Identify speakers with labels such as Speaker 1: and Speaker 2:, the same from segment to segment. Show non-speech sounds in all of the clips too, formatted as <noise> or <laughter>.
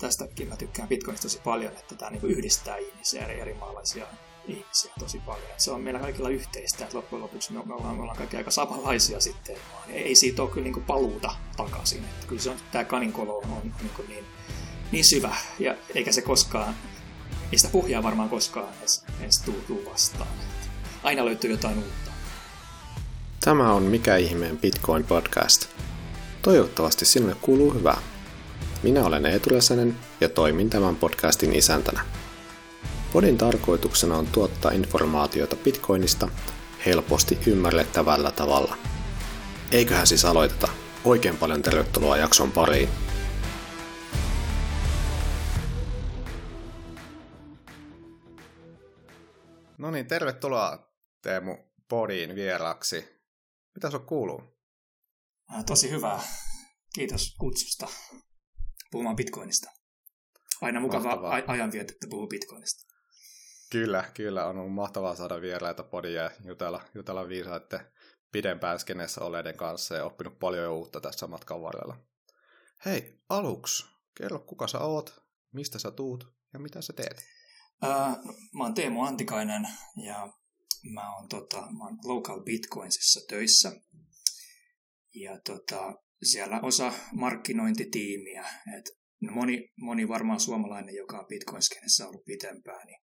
Speaker 1: tästäkin mä tykkään Bitcoinista tosi paljon, että tämä niin yhdistää ihmisiä eri, eri maalaisia ihmisiä tosi paljon. Että se on meillä kaikilla yhteistä, että loppujen lopuksi me ollaan, me ollaan kaikki aika samanlaisia sitten, vaan ei siitä ole kyllä niin paluuta takaisin. Että kyllä se on, tämä kaninkolo on, niin, niin, niin syvä, ja eikä se koskaan, ei sitä pohjaa varmaan koskaan edes, edes tuu, tuu vastaan. Aina löytyy jotain uutta.
Speaker 2: Tämä on Mikä ihmeen Bitcoin podcast. Toivottavasti sinulle kuuluu hyvää. Minä olen Eetu Räsänen ja toimin tämän podcastin isäntänä. Podin tarkoituksena on tuottaa informaatiota Bitcoinista helposti ymmärrettävällä tavalla. Eiköhän siis aloiteta. Oikein paljon tervetuloa jakson pariin. No niin, tervetuloa Teemu Podiin vieraksi. Mitä sinulle kuuluu?
Speaker 1: Tosi hyvää. Kiitos kutsusta puhumaan Bitcoinista. Aina mukava ajanvietettä puhua Bitcoinista.
Speaker 2: Kyllä, kyllä. On ollut mahtavaa saada vieraita podia ja jutella, jutella viisaiden pidempään skeneessä olleiden kanssa ja oppinut paljon jo uutta tässä matkan varrella. Hei, aluksi, kerro kuka sä oot, mistä sä tuut ja mitä sä teet?
Speaker 1: Äh, mä oon Teemu Antikainen ja mä oon, tota, mä oon Local Bitcoinsissa töissä. Ja tota, siellä osa markkinointitiimiä. Et moni, moni varmaan suomalainen, joka on Bitcoin-skenessä ollut pitempään, niin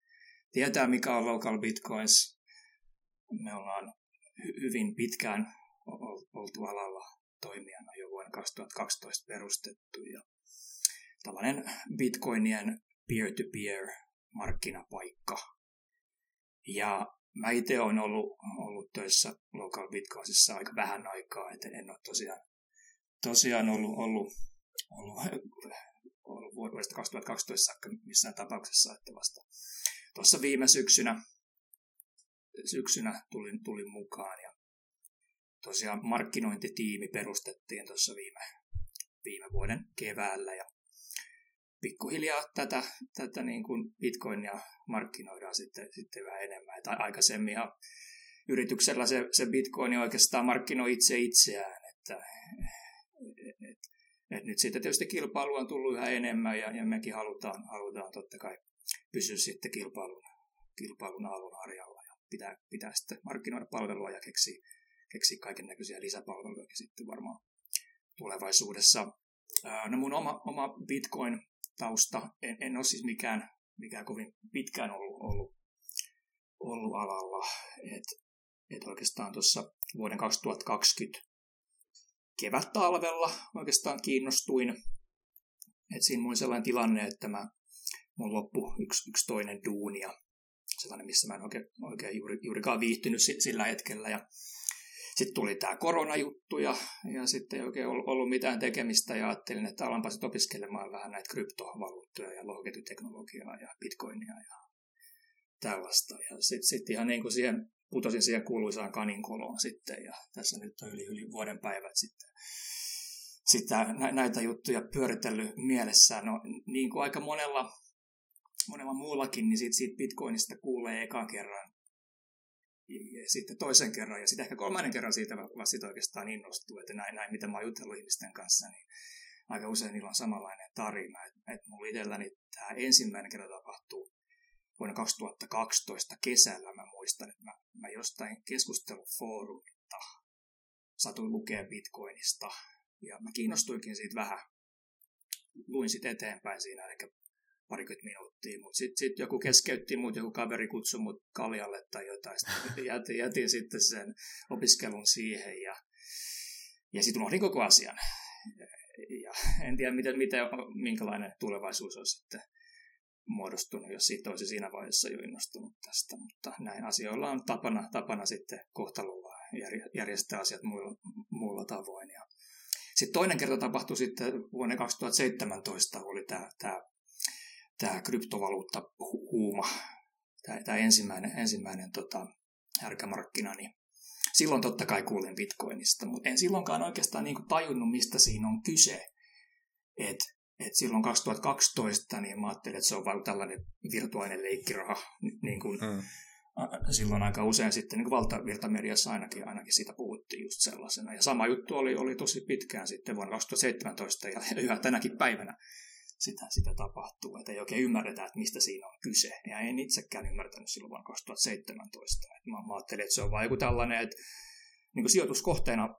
Speaker 1: tietää, mikä on local bitcoins. Me ollaan hyvin pitkään oltu alalla toimijana jo vuonna 2012 perustettu ja tällainen bitcoinien peer-to-peer markkinapaikka. Ja mä itse olen ollut, ollut töissä local bitcoinsissa aika vähän aikaa, että en ole tosiaan, tosiaan ollut, ollut, ollut, ollut vuodesta 2012 saakka missään tapauksessa, että vasta tuossa viime syksynä, syksynä tulin, tulin mukaan ja tosiaan markkinointitiimi perustettiin tuossa viime, viime vuoden keväällä ja pikkuhiljaa tätä, tätä niin kuin Bitcoinia markkinoidaan sitten, sitten vähän enemmän. Tai aikaisemmin yrityksellä se, se Bitcoin oikeastaan markkinoi itse itseään, että et, et, nyt sitten tietysti kilpailu on tullut yhä enemmän ja, ja mekin halutaan, halutaan totta kai pysyä sitten kilpailun, kilpailun aallonharjalla ja pitää, pitää sitten markkinoida palvelua ja keksiä, keksiä kaiken näköisiä lisäpalveluja sitten varmaan tulevaisuudessa. No mun oma, oma Bitcoin-tausta, en, en ole siis mikään, mikään kovin pitkään ollut, ollut, ollut alalla. Et, et oikeastaan tuossa vuoden 2020 kevät-talvella oikeastaan kiinnostuin. Et siinä mulla sellainen tilanne, että mä mun loppu yksi, yksi toinen duuni ja sellainen, missä mä en oikein, oikein juuri, juurikaan viihtynyt sillä hetkellä. Ja sitten tuli tämä koronajuttu ja, ja sitten ei oikein ollut mitään tekemistä ja ajattelin, että alanpa sitten opiskelemaan vähän näitä kryptovaluuttoja ja lohketjuteknologiaa ja bitcoinia ja tällaista. Ja sitten sit ihan niin kuin siihen putosin siihen kuuluisaan kaninkoloon sitten ja tässä nyt on yli, yli vuoden päivät sitten sitä, näitä juttuja pyöritellyt mielessään. No, niin kuin aika monella monella muullakin, niin siitä, siitä Bitcoinista kuulee ekan kerran ja sitten toisen kerran ja sitten ehkä kolmannen kerran siitä vasta oikeastaan innostuu, että näin, näin mitä mä oon jutellut ihmisten kanssa, niin aika usein niillä on samanlainen tarina. Että et mulla itselläni tämä ensimmäinen kerta tapahtuu vuonna 2012 kesällä. Mä muistan, että mä, mä jostain keskustelufoorumilta satuin lukea Bitcoinista ja mä kiinnostuinkin siitä vähän. Luin sitten eteenpäin siinä ehkä parikymmentä minuuttia, mutta sitten sit joku keskeytti mut, joku kaveri kutsui mut kaljalle tai jotain, sitten jätin, jätin sitten sen opiskelun siihen ja, ja sitten unohdin koko asian. Ja en tiedä, miten, miten, minkälainen tulevaisuus olisi sitten muodostunut, jos siitä olisi siinä vaiheessa jo innostunut tästä, mutta näin asioilla on tapana, tapana sitten kohtalolla järjestää asiat muilla, muilla tavoin. Ja sitten toinen kerta tapahtui sitten vuonna 2017, oli tämä, tämä tämä kryptovaluutta huuma, tämä, tämä ensimmäinen, ensimmäinen tota, härkämarkkina, niin silloin totta kai kuulin bitcoinista, mutta en silloinkaan oikeastaan niin tajunnut, mistä siinä on kyse. Et, et silloin 2012 niin mä ajattelin, että se on vain tällainen virtuaalinen leikkiraha. Niin kuin, mm. Silloin aika usein sitten niin valtavirtamediassa ainakin, ainakin siitä puhuttiin just sellaisena. Ja sama juttu oli, oli tosi pitkään sitten vuonna 2017 ja yhä tänäkin päivänä sitä, sitä tapahtuu, että ei oikein ymmärretä, että mistä siinä on kyse. Ja en itsekään ymmärtänyt silloin vuonna 2017. Että mä, mä ajattelin, että se on vain joku tällainen, että niin kuin sijoituskohteena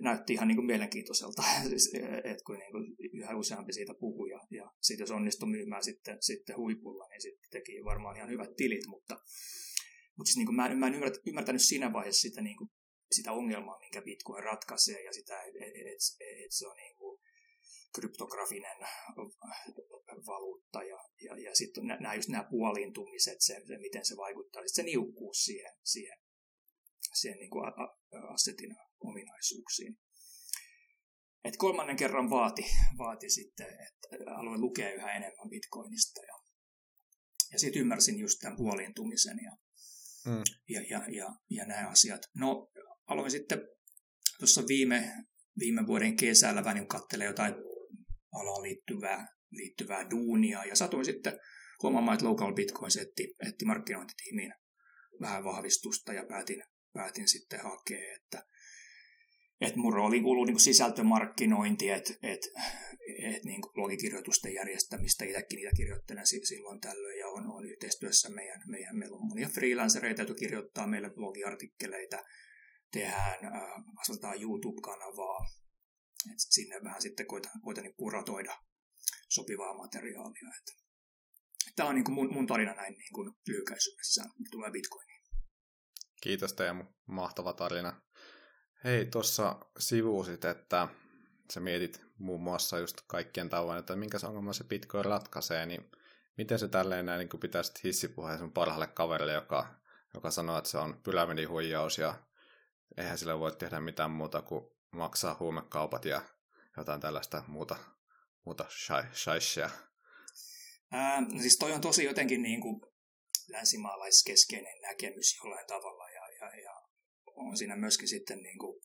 Speaker 1: näytti ihan niin kuin mielenkiintoiselta, <laughs> että kun niin kuin yhä useampi siitä puhuu ja, ja siitä jos onnistui myymään sitten, sitten huipulla, niin sitten teki varmaan ihan hyvät tilit, mutta, mutta siis niin kuin mä, mä en ymmärtänyt siinä vaiheessa sitä, niin kuin, sitä ongelmaa, minkä Bitcoin ratkaisee ja sitä, että et, et, et, se on niin kuin kryptografinen valuutta ja, ja, ja sitten nämä, just nämä puoliintumiset, se, se, miten se vaikuttaa, sitten se niukkuus siihen, siihen siihen niin kuin assetin ominaisuuksiin. Et kolmannen kerran vaati, vaati sitten, että aloin lukea yhä enemmän Bitcoinista ja, ja sitten ymmärsin just tämän puoliintumisen ja, mm. ja, ja, ja, ja nämä asiat. No aloin sitten tuossa viime, viime vuoden kesällä vähän katselee jotain alaan liittyvää, liittyvää duunia ja satuin sitten huomaamaan, että Local Bitcoin etti, etti markkinointitiimiin vähän vahvistusta ja päätin päätin sitten hakea, että et mun rooli kuuluu niin sisältömarkkinointi, että et, et, niin blogikirjoitusten järjestämistä, itsekin niitä kirjoittelen silloin tällöin ja on, on yhteistyössä meidän, meidän, meillä on monia freelancereita, jotka kirjoittaa meille blogiartikkeleita, tehdään, äh, YouTube-kanavaa, et sinne vähän sitten koitan, koitan niin kuratoida sopivaa materiaalia. Tämä on niin kuin mun, mun tarina näin niin kuin lyhykäisyydessään, tulee Bitcoiniin.
Speaker 2: Kiitos Teemu, mahtava tarina. Hei, tuossa sivuusit, että sä mietit muun muassa just kaikkien tavoin, että minkä ongelma se Bitcoin ratkaisee, niin miten se tälleen näin niin pitäisi hissipuheen sun parhaalle kaverille, joka, joka sanoo, että se on pyramidihuijaus ja eihän sillä voi tehdä mitään muuta kuin maksaa huumekaupat ja jotain tällaista muuta, muuta shaishia.
Speaker 1: Ää, no siis toi on tosi jotenkin niin kuin länsimaalaiskeskeinen näkemys jollain tavalla on siinä myöskin sitten niin kuin,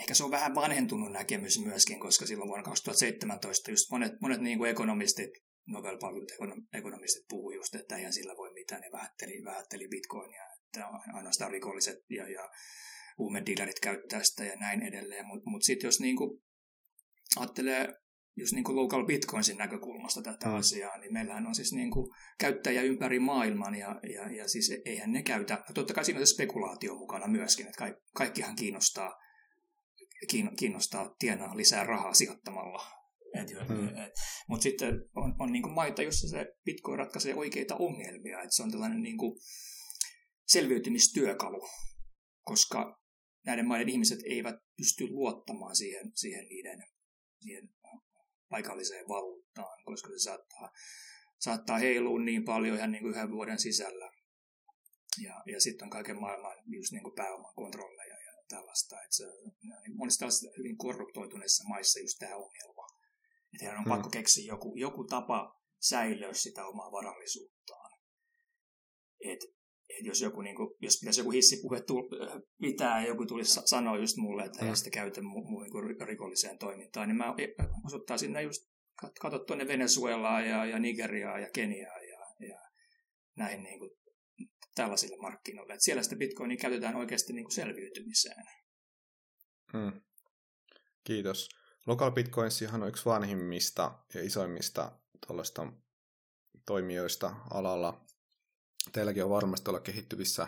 Speaker 1: ehkä se on vähän vanhentunut näkemys myöskin, koska silloin vuonna 2017 just monet, monet niin kuin ekonomistit, Nobel-palvelut ekonomistit puhuivat just, että eihän sillä voi mitään, ne vähätteli, vähätteli bitcoinia, että ainoastaan rikolliset ja, ja huumedealerit käyttää sitä ja näin edelleen, mutta mut sitten jos niin kuin ajattelee just niin kuin local bitcoinsin näkökulmasta tätä mm. asiaa, niin meillähän on siis niin kuin käyttäjä ympäri maailman ja, ja, ja siis eihän ne käytä, no totta kai siinä on se spekulaatio mukana myöskin, että ka, kaikkihan kiinnostaa, kiinnostaa tienaa lisää rahaa sijoittamalla. Mm. Mutta sitten on, on niin kuin maita, jossa se bitcoin ratkaisee oikeita ongelmia, että se on tällainen niin kuin selviytymistyökalu, koska näiden maiden ihmiset eivät pysty luottamaan siihen, siihen niiden, siihen paikalliseen valuuttaan, koska se saattaa, saattaa heilua niin paljon ihan niin kuin yhden vuoden sisällä. Ja, ja sitten on kaiken maailman just niin kuin pääoman kontrolleja ja tällaista. Että se, monissa hyvin korruptoituneissa maissa just tämä ongelma. Että heidän on hmm. pakko keksiä joku, joku tapa säilöä sitä omaa varallisuuttaan. Et että jos, joku, niin kuin, jos pitäisi joku hissipuhe pitää ja joku tulisi sanoa just mulle, että ei sitä käytä mu, mu, niin rikolliseen toimintaan, niin mä osoittaa sinne just, katso tuonne Venezuelaa ja, ja Nigeriaa ja Keniaa ja, ja näin niin kuin, tällaisille markkinoille. Että siellä sitä bitcoinia käytetään oikeasti niin kuin selviytymiseen.
Speaker 2: Hmm. Kiitos. Local Bitcoinsihan on yksi vanhimmista ja isoimmista toimijoista alalla teilläkin on varmasti olla kehittyvissä,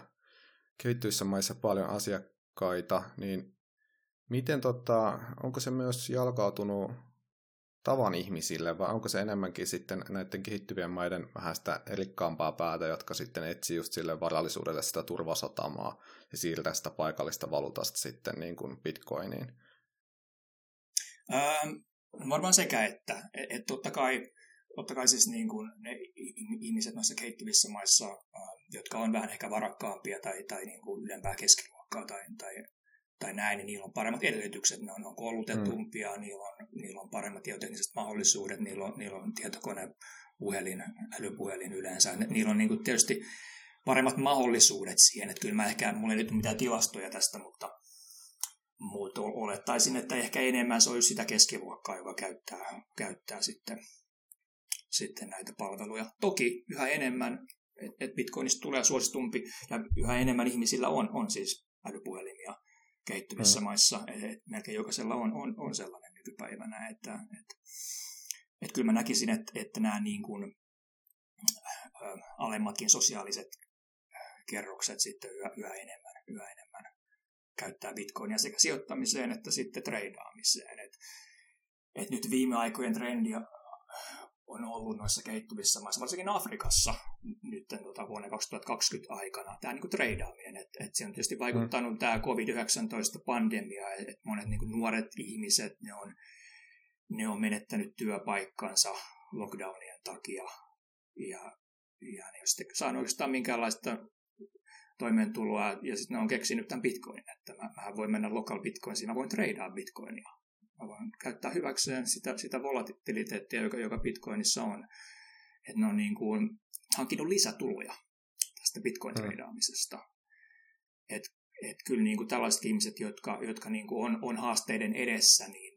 Speaker 2: kehittyvissä maissa paljon asiakkaita, niin miten tota, onko se myös jalkautunut tavan ihmisille, vai onko se enemmänkin sitten näiden kehittyvien maiden vähän sitä rikkaampaa päätä, jotka sitten etsii just sille varallisuudelle sitä turvasatamaa ja siirtää sitä paikallista valuutasta sitten niin kuin bitcoiniin?
Speaker 1: Ähm, varmaan sekä että. Että et totta kai totta kai siis niin kuin ne ihmiset noissa kehittyvissä maissa, jotka on vähän ehkä varakkaampia tai, tai niin kuin ylempää keskiluokkaa tai, tai, tai näin, niin niillä on paremmat edellytykset, ne on, on koulutetumpia, mm. niillä, on, niillä on paremmat geotekniset mahdollisuudet, niillä on, niillä on tietokone, puhelin, älypuhelin yleensä. Niillä on niin kuin tietysti paremmat mahdollisuudet siihen, että kyllä mä ehkä, mulla ei nyt mitään tilastoja tästä, mutta, mutta olettaisin, että ehkä enemmän se olisi sitä keskiluokkaa, joka käyttää, käyttää sitten sitten näitä palveluja. Toki yhä enemmän, että Bitcoinista tulee suositumpi ja yhä enemmän ihmisillä on, on siis älypuhelimia kehittyvissä mm. maissa. Et melkein jokaisella on, on, on sellainen nykypäivänä, että, että että kyllä mä näkisin, että, että nämä niin kuin, ä, alemmatkin sosiaaliset kerrokset sitten yhä, yhä enemmän, yhä enemmän käyttää bitcoinia sekä sijoittamiseen että sitten treidaamiseen. Et, et nyt viime aikojen trendi on ollut noissa kehittuvissa maissa, varsinkin Afrikassa nyt tota, vuonna 2020 aikana, tämä niin treidaaminen. että et se on tietysti vaikuttanut mm. tämä COVID-19-pandemia, että monet niin nuoret ihmiset, ne on, ne on menettänyt työpaikkansa lockdownien takia ja, ja ne on sitten saanut oikeastaan minkäänlaista toimeentuloa ja sitten ne on keksinyt tämän bitcoinin, että mä, mä voin mennä local bitcoin, siinä voin treidaa bitcoinia Voin käyttää hyväkseen sitä, sitä volatiliteettia, joka, joka Bitcoinissa on. Että ne on niin kuin hankinut lisätuloja tästä Bitcoin-treidaamisesta. Mm. Et, et kyllä niin kuin tällaiset ihmiset, jotka, jotka niin kuin on, on haasteiden edessä, niin,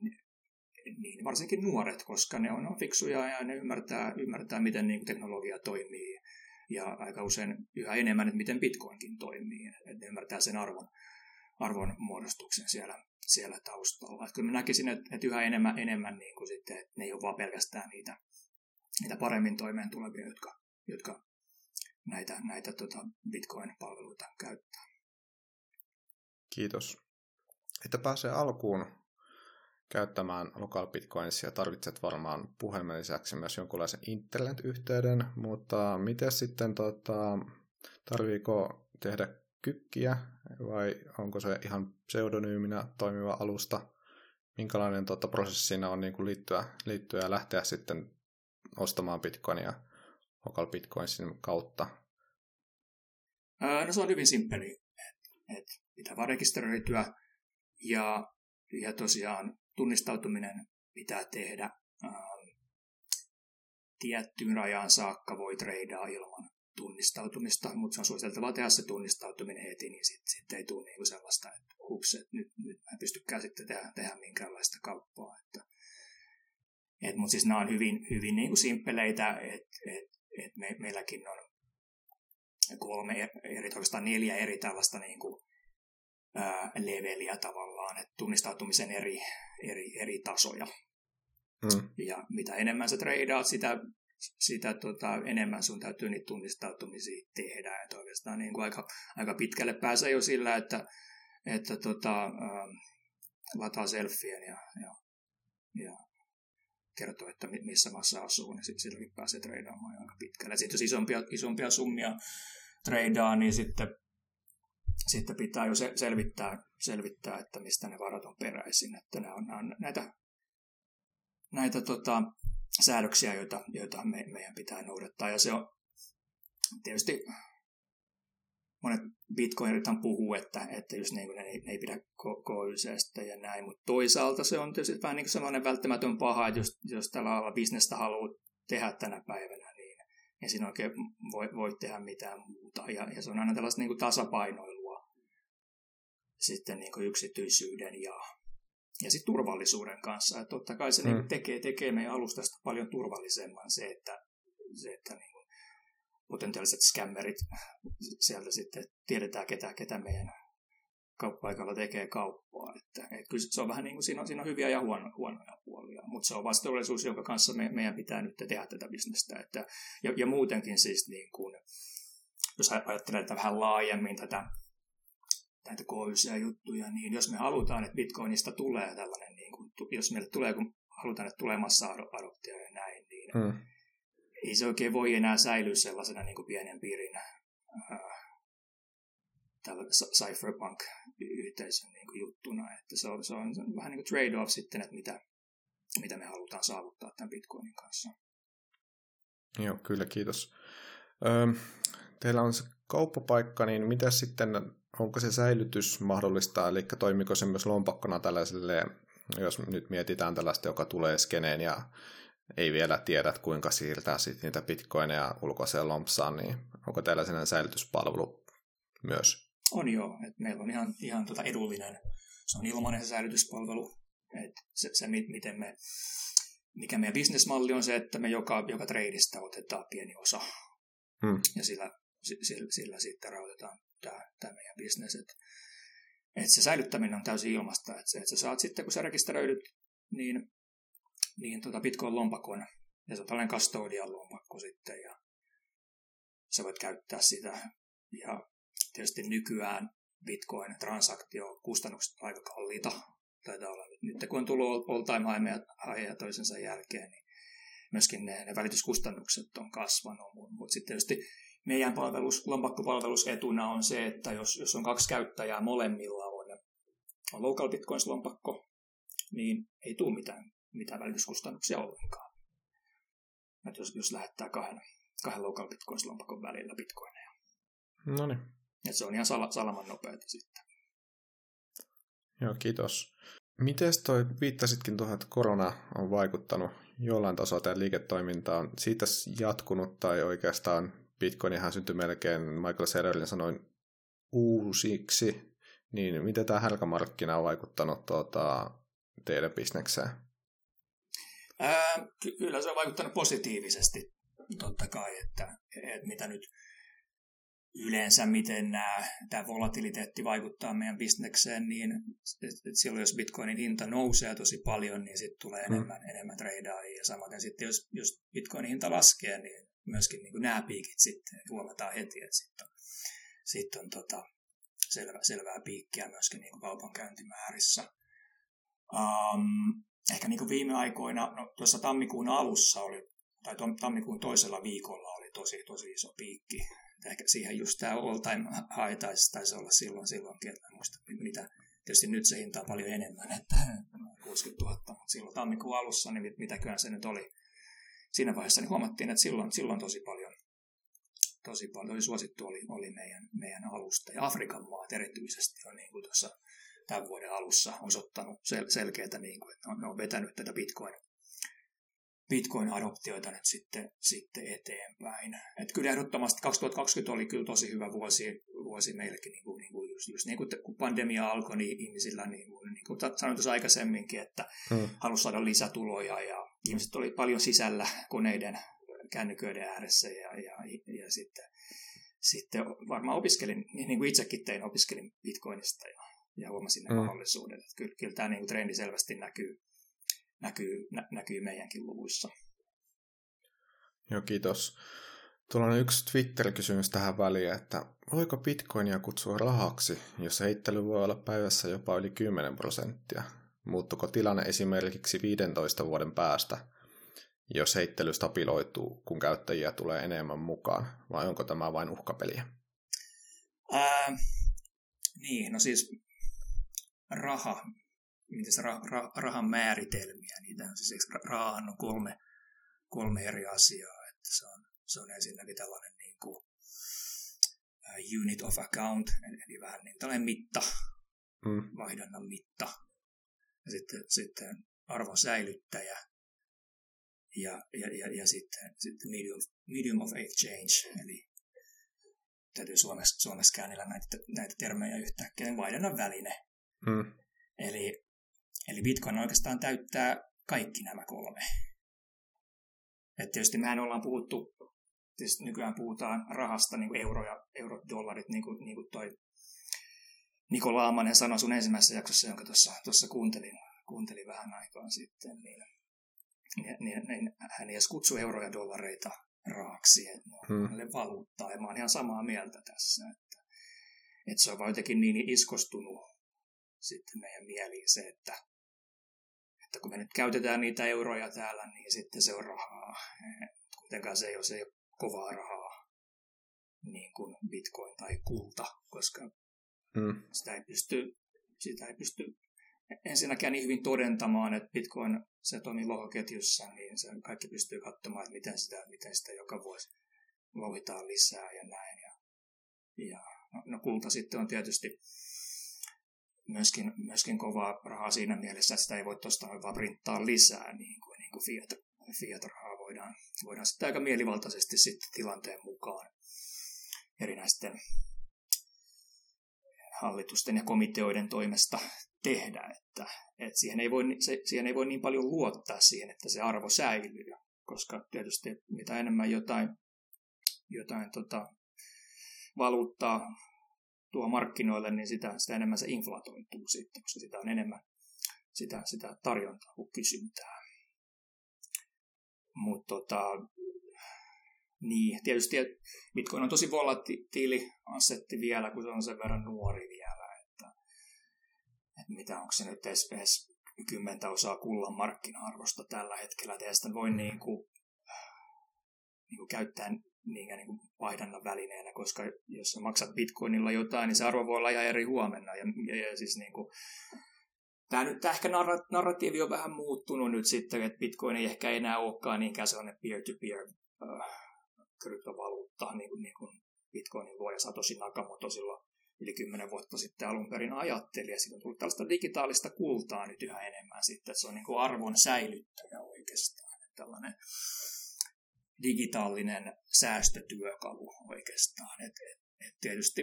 Speaker 1: niin varsinkin nuoret, koska ne on, on fiksuja ja ne ymmärtää, ymmärtää miten niin kuin teknologia toimii ja aika usein yhä enemmän, että miten Bitcoinkin toimii. Että ne ymmärtää sen arvon, arvon muodostuksen siellä, siellä taustalla. Että kyllä mä näkisin, että, että yhä enemmän, enemmän niin kuin sitten, että ne ei ole vaan pelkästään niitä, niitä paremmin toimeen tulevia, jotka, jotka näitä, näitä tota Bitcoin-palveluita käyttää.
Speaker 2: Kiitos. Että pääsee alkuun käyttämään local bitcoinsia tarvitset varmaan puhelimen lisäksi myös jonkunlaisen internet-yhteyden, mutta miten sitten tota, tarviiko tehdä kykkiä vai onko se ihan pseudonyyminä toimiva alusta? Minkälainen tuota, prosessi siinä on niin kuin liittyä, liittyä ja lähteä sitten ostamaan bitcoinia local bitcoinsin kautta?
Speaker 1: no se on hyvin simppeli, että et pitää vaan rekisteröityä ja, ja tosiaan tunnistautuminen pitää tehdä tiettyyn rajaan saakka voi treidaa ilman tunnistautumista, mutta se on suositeltavaa tehdä se tunnistautuminen heti, niin sitten sit ei tule niinku sellaista, että hups, että nyt, nyt mä en pystykään sitten tehdä, tehdä minkäänlaista kauppaa. Että, et, mutta siis nämä on hyvin, hyvin niinku simppeleitä, että et, et me, meilläkin on kolme eri, oikeastaan neljä eri tällaista niinku, ää, leveliä tavallaan, että tunnistautumisen eri, eri, eri tasoja. Mm. Ja mitä enemmän sä treidaat, sitä sitä tota, enemmän sun täytyy niitä tunnistautumisia tehdä. Et oikeastaan niin aika, aika pitkälle pääsee jo sillä, että, että tota, ähm, lataa selfien ja, ja, ja kertoo, että missä maassa asuu, niin sitten silläkin pääsee treidaamaan aika pitkälle. Sitten jos isompia, isompia summia treidaa, niin sitten, sitten pitää jo selvittää, selvittää, että mistä ne varat on peräisin. Että nämä on, nämä on näitä, näitä tota, säädöksiä, joita, joita me, meidän pitää noudattaa. Ja se on tietysti monet bitcoinithan puhuu, että, että jos niin ne, ne ei pidä KYCstä ja näin, mutta toisaalta se on tietysti vähän niin kuin sellainen välttämätön paha, että jos, jos tällä alalla bisnestä haluaa tehdä tänä päivänä, niin ei siinä oikein voi, voi tehdä mitään muuta. Ja, ja se on aina tällaista niin kuin tasapainoilua sitten niin kuin yksityisyyden ja, ja sitten turvallisuuden kanssa. Että totta kai se mm. niin tekee, tekee meidän alustasta paljon turvallisemman se, että, se, että niin kuin potentiaaliset skämmerit sieltä sitten tiedetään, ketä, ketä meidän kauppaikalla tekee kauppaa. Että, et kyllä se on vähän niin kuin, siinä on, siinä on hyviä ja huono, huonoja puolia, mutta se on vastuullisuus, jonka kanssa me, meidän pitää nyt tehdä tätä bisnestä. Että, ja, ja muutenkin siis, niin kuin, jos ajattelee tätä vähän laajemmin tätä näitä kohyisia juttuja, niin jos me halutaan, että Bitcoinista tulee tällainen, niin kuin, jos meille tulee, kun halutaan, että tulee massa-adoptio ja näin, niin hmm. ei se oikein voi enää säilyä sellaisena niin kuin pienen piirin äh, cypherpunk-yhteisön niin kuin juttuna, että se on, se on vähän niin kuin trade-off sitten, että mitä, mitä me halutaan saavuttaa tämän Bitcoinin kanssa.
Speaker 2: Joo, kyllä, kiitos. Öö, teillä on se kauppapaikka, niin mitä sitten onko se säilytys mahdollista, eli toimiko se myös lompakkona tällaiselle, jos nyt mietitään tällaista, joka tulee skeneen ja ei vielä tiedä, kuinka siirtää sitten niitä bitcoineja ulkoiseen lompsaan, niin onko tällainen säilytyspalvelu myös?
Speaker 1: On joo, että meillä on ihan, ihan tota edullinen, se on ilmainen se säilytyspalvelu, että se, se miten me, mikä meidän bisnesmalli on se, että me joka, joka treidistä otetaan pieni osa hmm. ja sillä, sillä, sillä sitten rahoitetaan tämä, tämä meidän bisnes. Että, että se säilyttäminen on täysin ilmasta. Että, se, että sä saat sitten, kun sä rekisteröidyt, niin niin tota Bitcoin-lompakon, ja se on tällainen custodial lompakko sitten, ja sä voit käyttää sitä. Ja tietysti nykyään Bitcoin-transaktio-kustannukset aika kalliita. Taitaa olla nyt, kun on tullut all-time high toisensa jälkeen, niin myöskin ne, ne välityskustannukset on kasvanut, mutta sitten tietysti meidän palvelus, lompakkopalvelus etuna on se, että jos, jos on kaksi käyttäjää molemmilla on, on local bitcoins-lompakko, niin ei tule mitään, mitään välityskustannuksia ollenkaan. Että jos, jos lähettää kahden, kahden local bitcoins-lompakon välillä bitcoineja.
Speaker 2: No niin.
Speaker 1: Että se on ihan sal- salaman nopeata sitten.
Speaker 2: Joo, kiitos. Miten toi, viittasitkin tuohon, että korona on vaikuttanut jollain tasolla tähän liiketoimintaan. Siitä jatkunut tai oikeastaan Bitcoinihan syntyi melkein Michael Saylorille sanoin uusiksi, niin miten tämä hälkämarkkina on vaikuttanut tuota, teidän bisnekseen?
Speaker 1: Ää, ky- kyllä se on vaikuttanut positiivisesti, totta kai, että, että mitä nyt yleensä, miten nämä, tämä volatiliteetti vaikuttaa meidän bisnekseen, niin silloin jos bitcoinin hinta nousee tosi paljon, niin sitten tulee enemmän, hmm. enemmän tradeaajia. Ja samaten sitten jos, jos bitcoinin hinta laskee, niin myöskin niin kuin nämä piikit sitten huomataan heti, että sitten on, sit on tota, selvä, selvää piikkiä myöskin niin kuin kaupankäyntimäärissä. Um, ehkä niin kuin viime aikoina, no tuossa tammikuun alussa oli, tai tammikuun toisella viikolla oli tosi, tosi iso piikki. Ehkä siihen just tämä all time high taisi, taisi olla silloin silloinkin, että muista mitä, tietysti nyt se hinta on paljon enemmän, että 60 000, mutta silloin tammikuun alussa, niin mitäköhän se nyt oli, siinä vaiheessa niin huomattiin, että silloin, silloin tosi paljon, tosi paljon tosi suosittu oli, oli meidän, meidän alusta. Ja Afrikan maat erityisesti on niin kuin tuossa tämän vuoden alussa osoittanut sel- selkeätä, niin kuin, että ne on vetänyt tätä Bitcoin, Bitcoin-adoptioita nyt sitten, sitten eteenpäin. Et kyllä ehdottomasti 2020 oli kyllä tosi hyvä vuosi, vuosi meillekin, niin kuin, niin kuin just, just niin kuin kun pandemia alkoi, niin ihmisillä, niin kuin, niin kuin sanoin tuossa aikaisemminkin, että hmm. halusi saada lisätuloja ja ihmiset oli paljon sisällä koneiden kännyköiden ääressä ja, ja, ja sitten, sitten varmaan opiskelin, niin kuin itsekin tein, opiskelin Bitcoinista ja, ja huomasin ne mm. mahdollisuudet. Että kyllä, kyllä tämä niin kuin trendi selvästi näkyy, näkyy, nä, näkyy meidänkin luvuissa.
Speaker 2: Joo, kiitos. Tuolla on yksi Twitter-kysymys tähän väliin, että voiko bitcoinia kutsua rahaksi, jos heittely voi olla päivässä jopa yli 10 prosenttia? Muuttuko tilanne esimerkiksi 15 vuoden päästä, jos heittely stabiloituu, kun käyttäjiä tulee enemmän mukaan, vai onko tämä vain uhkapeliä?
Speaker 1: Ää, niin, no siis raha, se rah, rah, rahan määritelmiä, niitä on siis rahan on kolme, kolme eri asiaa, että se on, se on ensinnäkin tällainen niin kuin, uh, unit of account, eli vähän niin tällainen mitta, mm. vaihdannan mitta, ja sitten, sitten arvon säilyttäjä ja, ja, ja, ja sitten, sitten medium, medium of exchange, eli täytyy Suomessa, Suomessa käännellä näitä, näitä termejä yhtäkkiä, niin vaihdannan väline. Hmm. Eli, eli Bitcoin oikeastaan täyttää kaikki nämä kolme. Et tietysti mehän ollaan puhuttu, tietysti nykyään puhutaan rahasta, niin kuin euro ja eurot, dollarit, niin kuin, niin kuin toi Niko Laamanen sanoi sun ensimmäisessä jaksossa, jonka tuossa kuuntelin, kuuntelin vähän aikaa sitten, niin, niin, niin, niin hän edes kutsui euroja dollareita raaksi, että ne on hmm. valuuttaa, ja mä oon ihan samaa mieltä tässä, että, että se on vaan jotenkin niin iskostunut sitten meidän mieliin se, että, että kun me nyt käytetään niitä euroja täällä, niin sitten se on rahaa. Kuitenkaan se ei ole, se ei ole kovaa rahaa, niin kuin bitcoin tai kulta, koska Mm. Sitä, ei pysty, sitä ei pysty ensinnäkään niin hyvin todentamaan, että Bitcoin se toimii lohoketjussa, niin se kaikki pystyy katsomaan, että miten sitä, miten sitä joka vuosi louhitaan lisää ja näin. Ja, ja no, no kulta sitten on tietysti myöskin, myöskin kovaa rahaa siinä mielessä, että sitä ei voi tuosta vaan printtaa lisää, niin kuin, niin kuin fiat, fiat-rahaa voidaan, voidaan sitten aika mielivaltaisesti sitten tilanteen mukaan erinäisten hallitusten ja komiteoiden toimesta tehdä, että, että siihen, ei voi, se, siihen ei voi niin paljon luottaa siihen, että se arvo säilyy, koska tietysti mitä enemmän jotain, jotain tota, valuuttaa tuo markkinoille, niin sitä, sitä enemmän se inflatoituu sitten, koska sitä on enemmän sitä, sitä tarjontaa kuin kysyntää. Mutta tota, niin, tietysti Bitcoin on tosi volatiili assetti vielä, kun se on sen verran nuori vielä, että, että mitä onko se nyt edes, edes kymmentä osaa kullan markkina-arvosta tällä hetkellä, että sitä voi niin kuin, niin kuin käyttää niin, niin kuin vaihdannan välineenä, koska jos sä maksat bitcoinilla jotain, niin se arvo voi olla ihan eri huomenna. Ja, ja, ja siis niin kuin, tämä, nyt, tämä ehkä narratiivi on vähän muuttunut nyt sitten, että bitcoin ei ehkä enää olekaan niinkään sellainen peer-to-peer äh, kryptovaluutta, niin kuin, niin kuin bitcoinin luoja Satoshi Nakamoto silloin yli kymmenen vuotta sitten alun perin ajatteli, ja siitä on tullut tällaista digitaalista kultaa nyt yhä enemmän sitten, että se on niin kuin arvon säilyttäjä oikeastaan, tällainen digitaalinen säästötyökalu oikeastaan. Et, et, et tietysti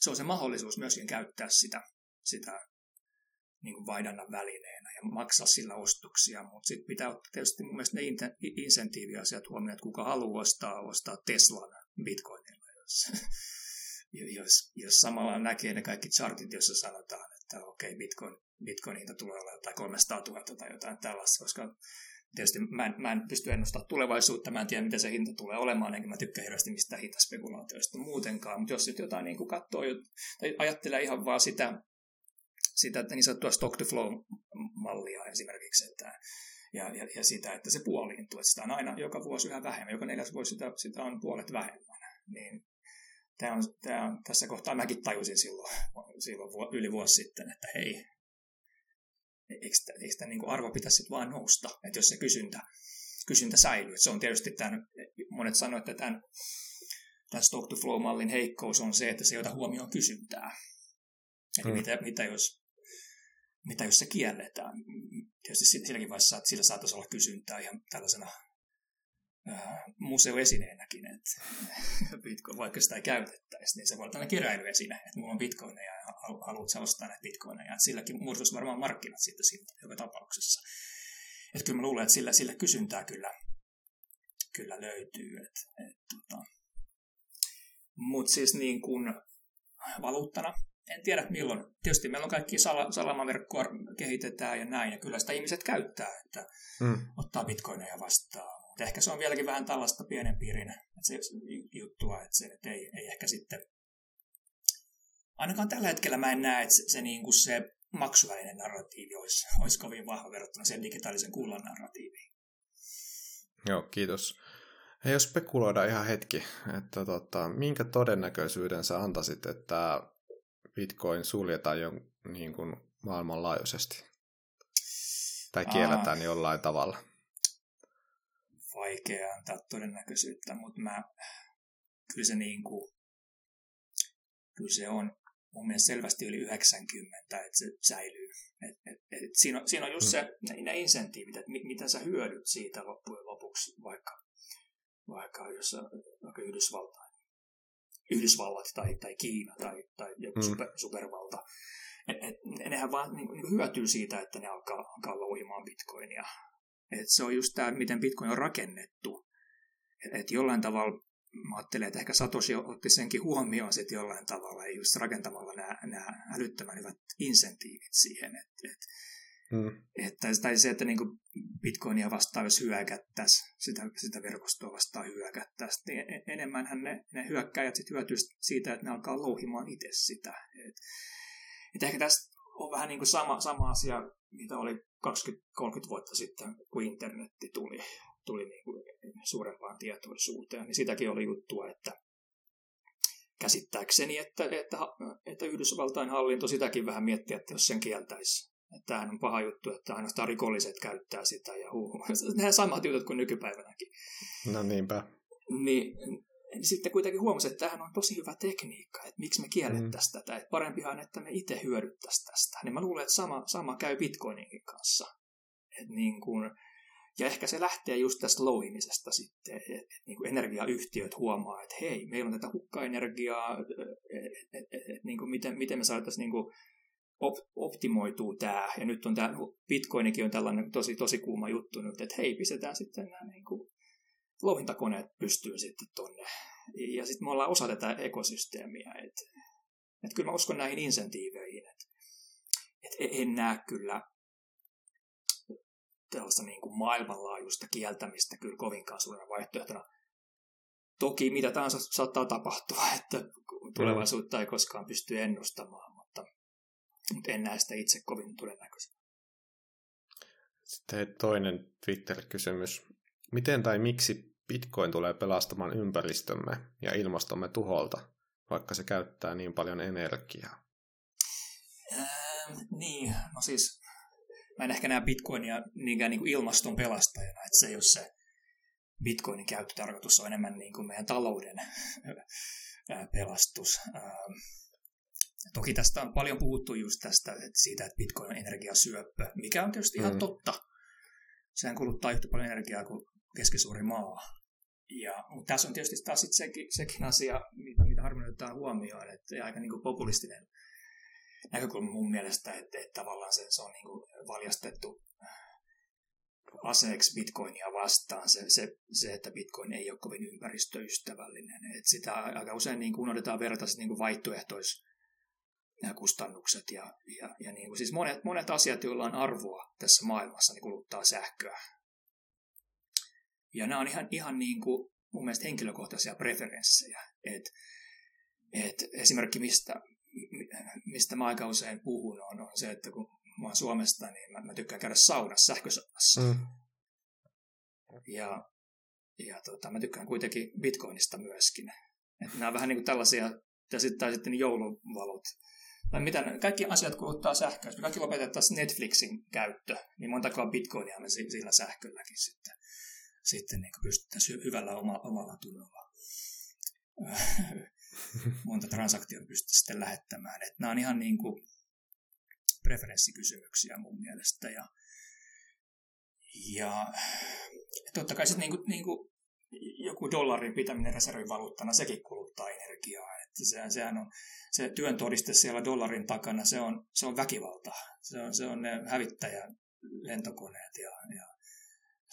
Speaker 1: se on se mahdollisuus myöskin käyttää sitä, sitä niin kuin vaihdannan välineenä ja maksaa sillä ostoksia, mutta sitten pitää ottaa tietysti mun mielestä ne insentiiviasiat huomioon, että kuka haluaa ostaa, ostaa Teslan bitcoinilla, jos, <laughs> jos, jos samalla näkee ne kaikki chartit, joissa sanotaan, että okei, okay, bitcoin, bitcoin hinta tulee olemaan jotain 300 000 tai jotain tällaista, koska tietysti mä en, mä en pysty ennustamaan tulevaisuutta, mä en tiedä, miten se hinta tulee olemaan, enkä mä tykkää hirveästi mistään hintaspekulaatioista muutenkaan, mutta jos sitten jotain niin katsoo tai ajattelee ihan vaan sitä, sitä niin sanottua stock to flow mallia esimerkiksi, että ja, ja, ja sitä, että se puoliintuu, että sitä on aina joka vuosi yhä vähemmän, joka neljäs vuosi sitä, sitä on puolet vähemmän, niin tämä on, tämä on, tässä kohtaa mäkin tajusin silloin, silloin yli vuosi sitten, että hei, eikö, eikö tämä niin arvo pitäisi vaan nousta, että jos se kysyntä, kysyntä säilyy. Se on tietysti tämän, monet sanoivat, että tämän, tämän stock to flow mallin heikkous on se, että se ei ota huomioon kysyntää. Eli hmm. mitä, mitä, jos, mitä jos se kielletään? Tietysti silläkin vaiheessa, että sillä saattaisi olla kysyntää ihan tällaisena äh, museoesineenäkin, että <laughs> Bitcoin, vaikka sitä ei käytettäisi, niin se voi olla tällainen keräilyesine, että mulla on bitcoineja ja haluat ostaa näitä bitcoineja. Että silläkin muodostus varmaan markkinat sitten siitä joka tapauksessa. Että kyllä mä luulen, että sillä, sillä kysyntää kyllä, kyllä löytyy. Et, et, tota. Mutta siis niin kuin valuuttana, en tiedä milloin. Tietysti meillä on kaikki sal- salamaverkkoa kehitetään ja näin, ja kyllä sitä ihmiset käyttää, että mm. ottaa bitcoineja vastaan mutta ehkä se on vieläkin vähän tällaista pienen piirin että se juttua, että se että ei, ei ehkä sitten... Ainakaan tällä hetkellä mä en näe, että se, se, niin kuin se maksuvälinen narratiivi olisi, olisi kovin vahva verrattuna sen digitaalisen kullan narratiiviin.
Speaker 2: Joo, kiitos. Hei, jos spekuloidaan ihan hetki, että tota, minkä todennäköisyyden sä antaisit, että Bitcoin suljetaan jo niin kuin maailmanlaajuisesti? Tai kielletään Aa, jollain tavalla?
Speaker 1: vaikea antaa todennäköisyyttä, mutta mä, kyllä se, niin kuin, kyllä se on mun mielestä selvästi yli 90, että se säilyy. Et, et, et siinä, on, siinä on just se, ne, ne insentiivit, että mitä sä hyödyt siitä loppujen lopuksi, vaikka, vaikka jos vaikka Yhdysvaltain, Yhdysvallat tai, tai Kiina tai, tai joku mm. super, supervalta, et, et, nehän vaan niin, niin hyötyy siitä, että ne alkaa, alkaa louhimaan bitcoinia et se on just tämä, miten Bitcoin on rakennettu. Että et jollain tavalla mä ajattelen, että ehkä Satoshi otti senkin huomioon sitten jollain tavalla, ei just rakentamalla nämä, nämä älyttömän hyvät insentiivit siihen. Et, et, mm. että, tai se, että niin Bitcoinia vastaan, jos hyökättäisiin, sitä, sitä verkostoa vastaan hyökättäisiin, niin e-, enemmänhän ne, ne hyökkäjät sitten hyötyisivät siitä, että ne alkaa louhimaan itse sitä. Et, et ehkä tässä on vähän niin kuin sama, sama asia, mitä oli 20-30 vuotta sitten, kun internetti tuli, tuli niin kuin suurempaan tietoisuuteen, niin sitäkin oli juttua, että käsittääkseni, että, että, että Yhdysvaltain hallinto sitäkin vähän miettii, että jos sen kieltäisi. Että tämähän on paha juttu, että ainoastaan rikolliset käyttää sitä ja huu. <laughs> Nämä samat jutut kuin nykypäivänäkin.
Speaker 2: No niinpä.
Speaker 1: Niin, niin sitten kuitenkin huomasin, että tämähän on tosi hyvä tekniikka, että miksi me kiellettäisiin mm. tätä, että parempihan, että me itse hyödyttäisiin tästä. Niin mä luulen, että sama, sama käy Bitcoininkin kanssa. Et niin kun, ja ehkä se lähtee just tästä louhimisesta sitten, että et, niin kuin energiayhtiöt huomaa, että hei, meillä on tätä hukkaenergiaa, että et, et, et, niin kuin miten, miten me saataisiin niin kuin op, optimoituu tämä, ja nyt on tämä, Bitcoinikin on tällainen tosi, tosi kuuma juttu nyt, että hei, pistetään sitten nämä niin kuin louhintakoneet pystyy sitten tonne. Ja sitten me ollaan osa tätä ekosysteemiä. Et, et kyllä mä uskon näihin insentiiveihin. Et, et en näe kyllä tällaista niin kuin maailmanlaajuista kieltämistä kyllä kovinkaan suurena vaihtoehtona. Toki mitä tahansa saattaa tapahtua, että tulevaisuutta ei koskaan pysty ennustamaan, mutta en näe sitä itse kovin todennäköisenä.
Speaker 2: Sitten toinen Twitter-kysymys. Miten tai miksi Bitcoin tulee pelastamaan ympäristömme ja ilmastomme tuholta, vaikka se käyttää niin paljon energiaa?
Speaker 1: Ähm, niin, no siis mä en ehkä näe Bitcoinia niinkään niin kuin ilmaston pelastajana, että se ei ole se Bitcoinin käyttötarkoitus, on enemmän niin kuin meidän talouden pelastus. Ähm, toki tästä on paljon puhuttu just tästä, että siitä, että Bitcoin on energiasyöppö, mikä on tietysti ihan mm. totta. Sehän kuluttaa yhtä paljon energiaa kuin keskisuuri maa. Ja, mutta tässä on tietysti taas sit sekin, sekin asia, mitä, harvoin otetaan huomioon, että aika niin kuin populistinen näkökulma mun mielestä, että, että tavallaan se, se on niin kuin valjastettu aseeksi bitcoinia vastaan, se, se, se, että bitcoin ei ole kovin ympäristöystävällinen. Että sitä aika usein niin kuin unohdetaan verrata niin kuin vaihtoehtois kustannukset ja, ja, ja niin kuin, siis monet, monet asiat, joilla on arvoa tässä maailmassa, niin kuluttaa sähköä. Ja nämä on ihan, ihan niin kuin mun mielestä henkilökohtaisia preferenssejä. Et, et esimerkki, mistä, mistä mä aika usein puhun, on, on se, että kun mä oon Suomesta, niin mä, mä tykkään käydä saunassa, sähkösaunassa. Mm. Ja, ja tota, mä tykkään kuitenkin bitcoinista myöskin. Et nämä on vähän niin kuin tällaisia, ja sitten, tai sitten jouluvalot. Mitä, kaikki asiat kuluttaa sähköä. Jos me kaikki lopetettaisiin Netflixin käyttö, niin montakaan bitcoinia me sillä sähkölläkin sitten, sitten niin pystyttäisiin hyvällä oma, omalla tunnolla monta transaktiota pystyttäisiin sitten lähettämään. Et nämä on ihan niin kuin preferenssikysymyksiä mun mielestä. Ja, ja totta kai sitten niin kuin, niin kuin joku dollarin pitäminen reservivaluuttana, sekin kuluttaa energiaa. Että se, sehän on, se työn todiste siellä dollarin takana, se on, se on väkivalta. Se on, se on ne hävittäjä lentokoneet ja, ja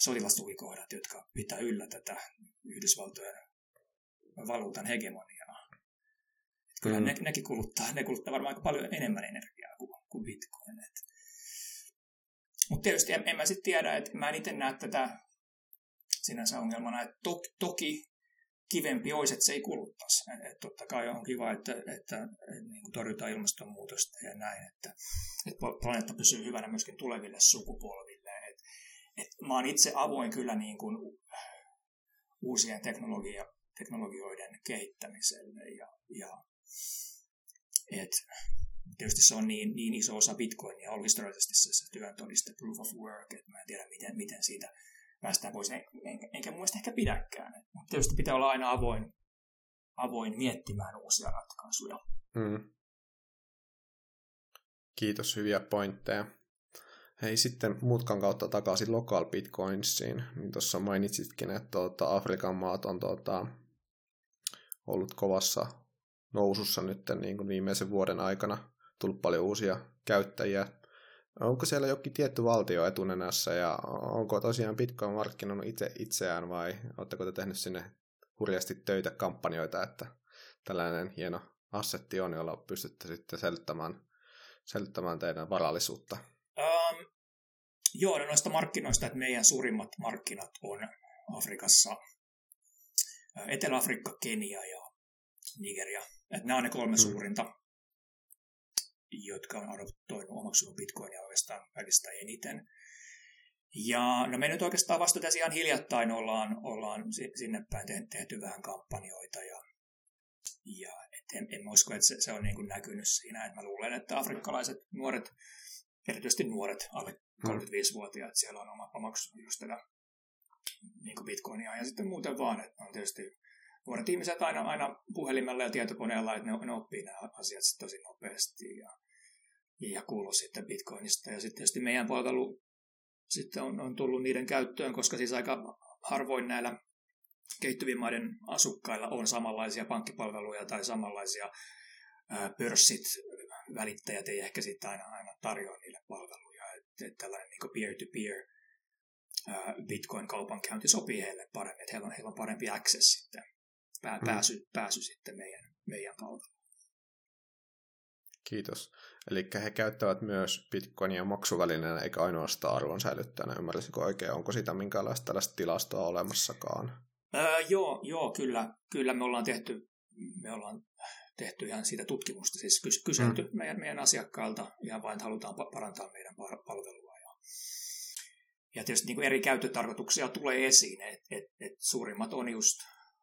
Speaker 1: sotilastukikohdat, jotka pitää yllä tätä Yhdysvaltojen valuutan hegemoniaa. Kyllä mm. ne, nekin kuluttaa, ne kuluttaa varmaan aika paljon enemmän energiaa kuin, kuin Bitcoin. Mutta tietysti en, en mä sitten tiedä, että mä en itse näe tätä sinänsä ongelmana, että to, toki kivempi olisi, että se ei kuluttaisi. Et, totta kai on kiva, että, että, että niin kuin torjutaan ilmastonmuutosta ja näin, että, että planeetta pysyy hyvänä myöskin tuleville sukupolville. Et, et mä oon itse avoin kyllä niin kuin uusien teknologia, teknologioiden kehittämiselle ja, ja et, tietysti se on niin, niin iso osa Bitcoinia ollut historiallisesti se, se työn todiste, proof of work, että mä en tiedä miten, miten siitä päästään pois, en, enkä mun mielestä ehkä pidäkään. Mutta tietysti pitää olla aina avoin, avoin miettimään uusia ratkaisuja. Mm.
Speaker 2: Kiitos, hyviä pointteja. Hei, sitten mutkan kautta takaisin local bitcoinsiin. Niin tuossa mainitsitkin, että tuota, Afrikan maat on tuota, ollut kovassa nousussa nyt niin kuin viimeisen vuoden aikana. Tullut paljon uusia käyttäjiä Onko siellä jokin tietty valtio etunenässä ja onko tosiaan Bitcoin markkinoinut itse itseään vai oletteko te tehnyt sinne hurjasti töitä kampanjoita, että tällainen hieno assetti on, jolla pystytte sitten selittämään, selittämään teidän varallisuutta? Um,
Speaker 1: joo, no noista markkinoista, että meidän suurimmat markkinat on Afrikassa Etelä-Afrikka, Kenia ja Nigeria. Että nämä on ne kolme mm. suurinta jotka on adoptoinut omaksunut bitcoinia oikeastaan kaikista eniten. Ja no me nyt oikeastaan vasta tässä ihan hiljattain ollaan, ollaan sinne päin tehty vähän kampanjoita ja, ja et en, en usko, että se, se on niin kuin näkynyt siinä. Et mä luulen, että afrikkalaiset nuoret, erityisesti nuoret alle 35-vuotiaat, siellä on omaksunut just tätä niin kuin bitcoinia ja sitten muuten vaan, että on tietysti nuoret ihmiset aina, aina puhelimella ja tietokoneella, että ne, ne oppii nämä asiat tosi nopeasti ja, ja kuuluu sitten Bitcoinista. Ja sitten tietysti meidän palvelu sitten on, on tullut niiden käyttöön, koska siis aika harvoin näillä kehittyvien maiden asukkailla on samanlaisia pankkipalveluja tai samanlaisia ää, pörssit, välittäjät ei ehkä sitten aina, aina tarjoa niille palveluja. Että et tällainen niin peer-to-peer Bitcoin-kaupankäynti sopii heille paremmin, että heillä on, heillä on parempi access sitten pää, mm. pääsy, pääsy sitten meidän, meidän palveluun.
Speaker 2: Kiitos. Eli he käyttävät myös bitcoinia maksuvälineenä eikä ainoastaan arvon säilyttäjänä. Ymmärsikö oikein? Onko sitä minkäänlaista tällaista tilastoa olemassakaan?
Speaker 1: Öö, joo, joo, kyllä. Kyllä me ollaan tehty, me ollaan tehty ihan siitä tutkimusta, siis kyselty mm. meidän, meidän asiakkailta ihan vain, että halutaan parantaa meidän palvelua. Ja, ja tietysti niin kuin eri käyttötarkoituksia tulee esiin, että et, et suurimmat on just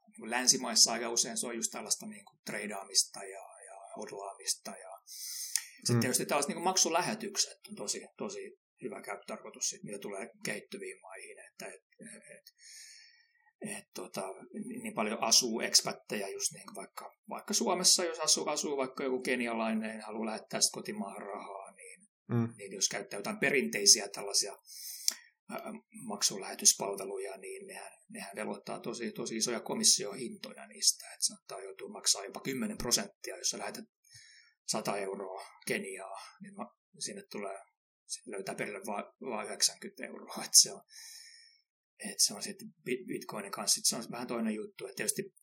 Speaker 1: niin kuin länsimaissa aika usein se on just tällaista niin kuin treidaamista ja, ja hodlaamista ja sitten mm. tietysti tällaiset niin maksulähetykset on tosi, tosi hyvä käyttötarkoitus, mitä tulee kehittyviin maihin, että et, et, et, tota, niin paljon asuu ekspättejä just niin vaikka, vaikka Suomessa, jos asuu, asuu vaikka joku kenialainen haluaa lähettää sitä kotimaahan rahaa, niin, mm. niin jos käyttää jotain perinteisiä tällaisia maksulähetyspalveluja, niin nehän, nehän velvoittaa tosi, tosi isoja komissiohintoja niistä, että saattaa joutua maksaa jopa 10 prosenttia, jos sä lähetät 100 euroa Keniaa, niin mä, sinne tulee, sinne löytää perille vain va 90 euroa, <laughs> että se on, että se on sitten Bitcoinin kanssa, se on vähän toinen juttu, että tietysti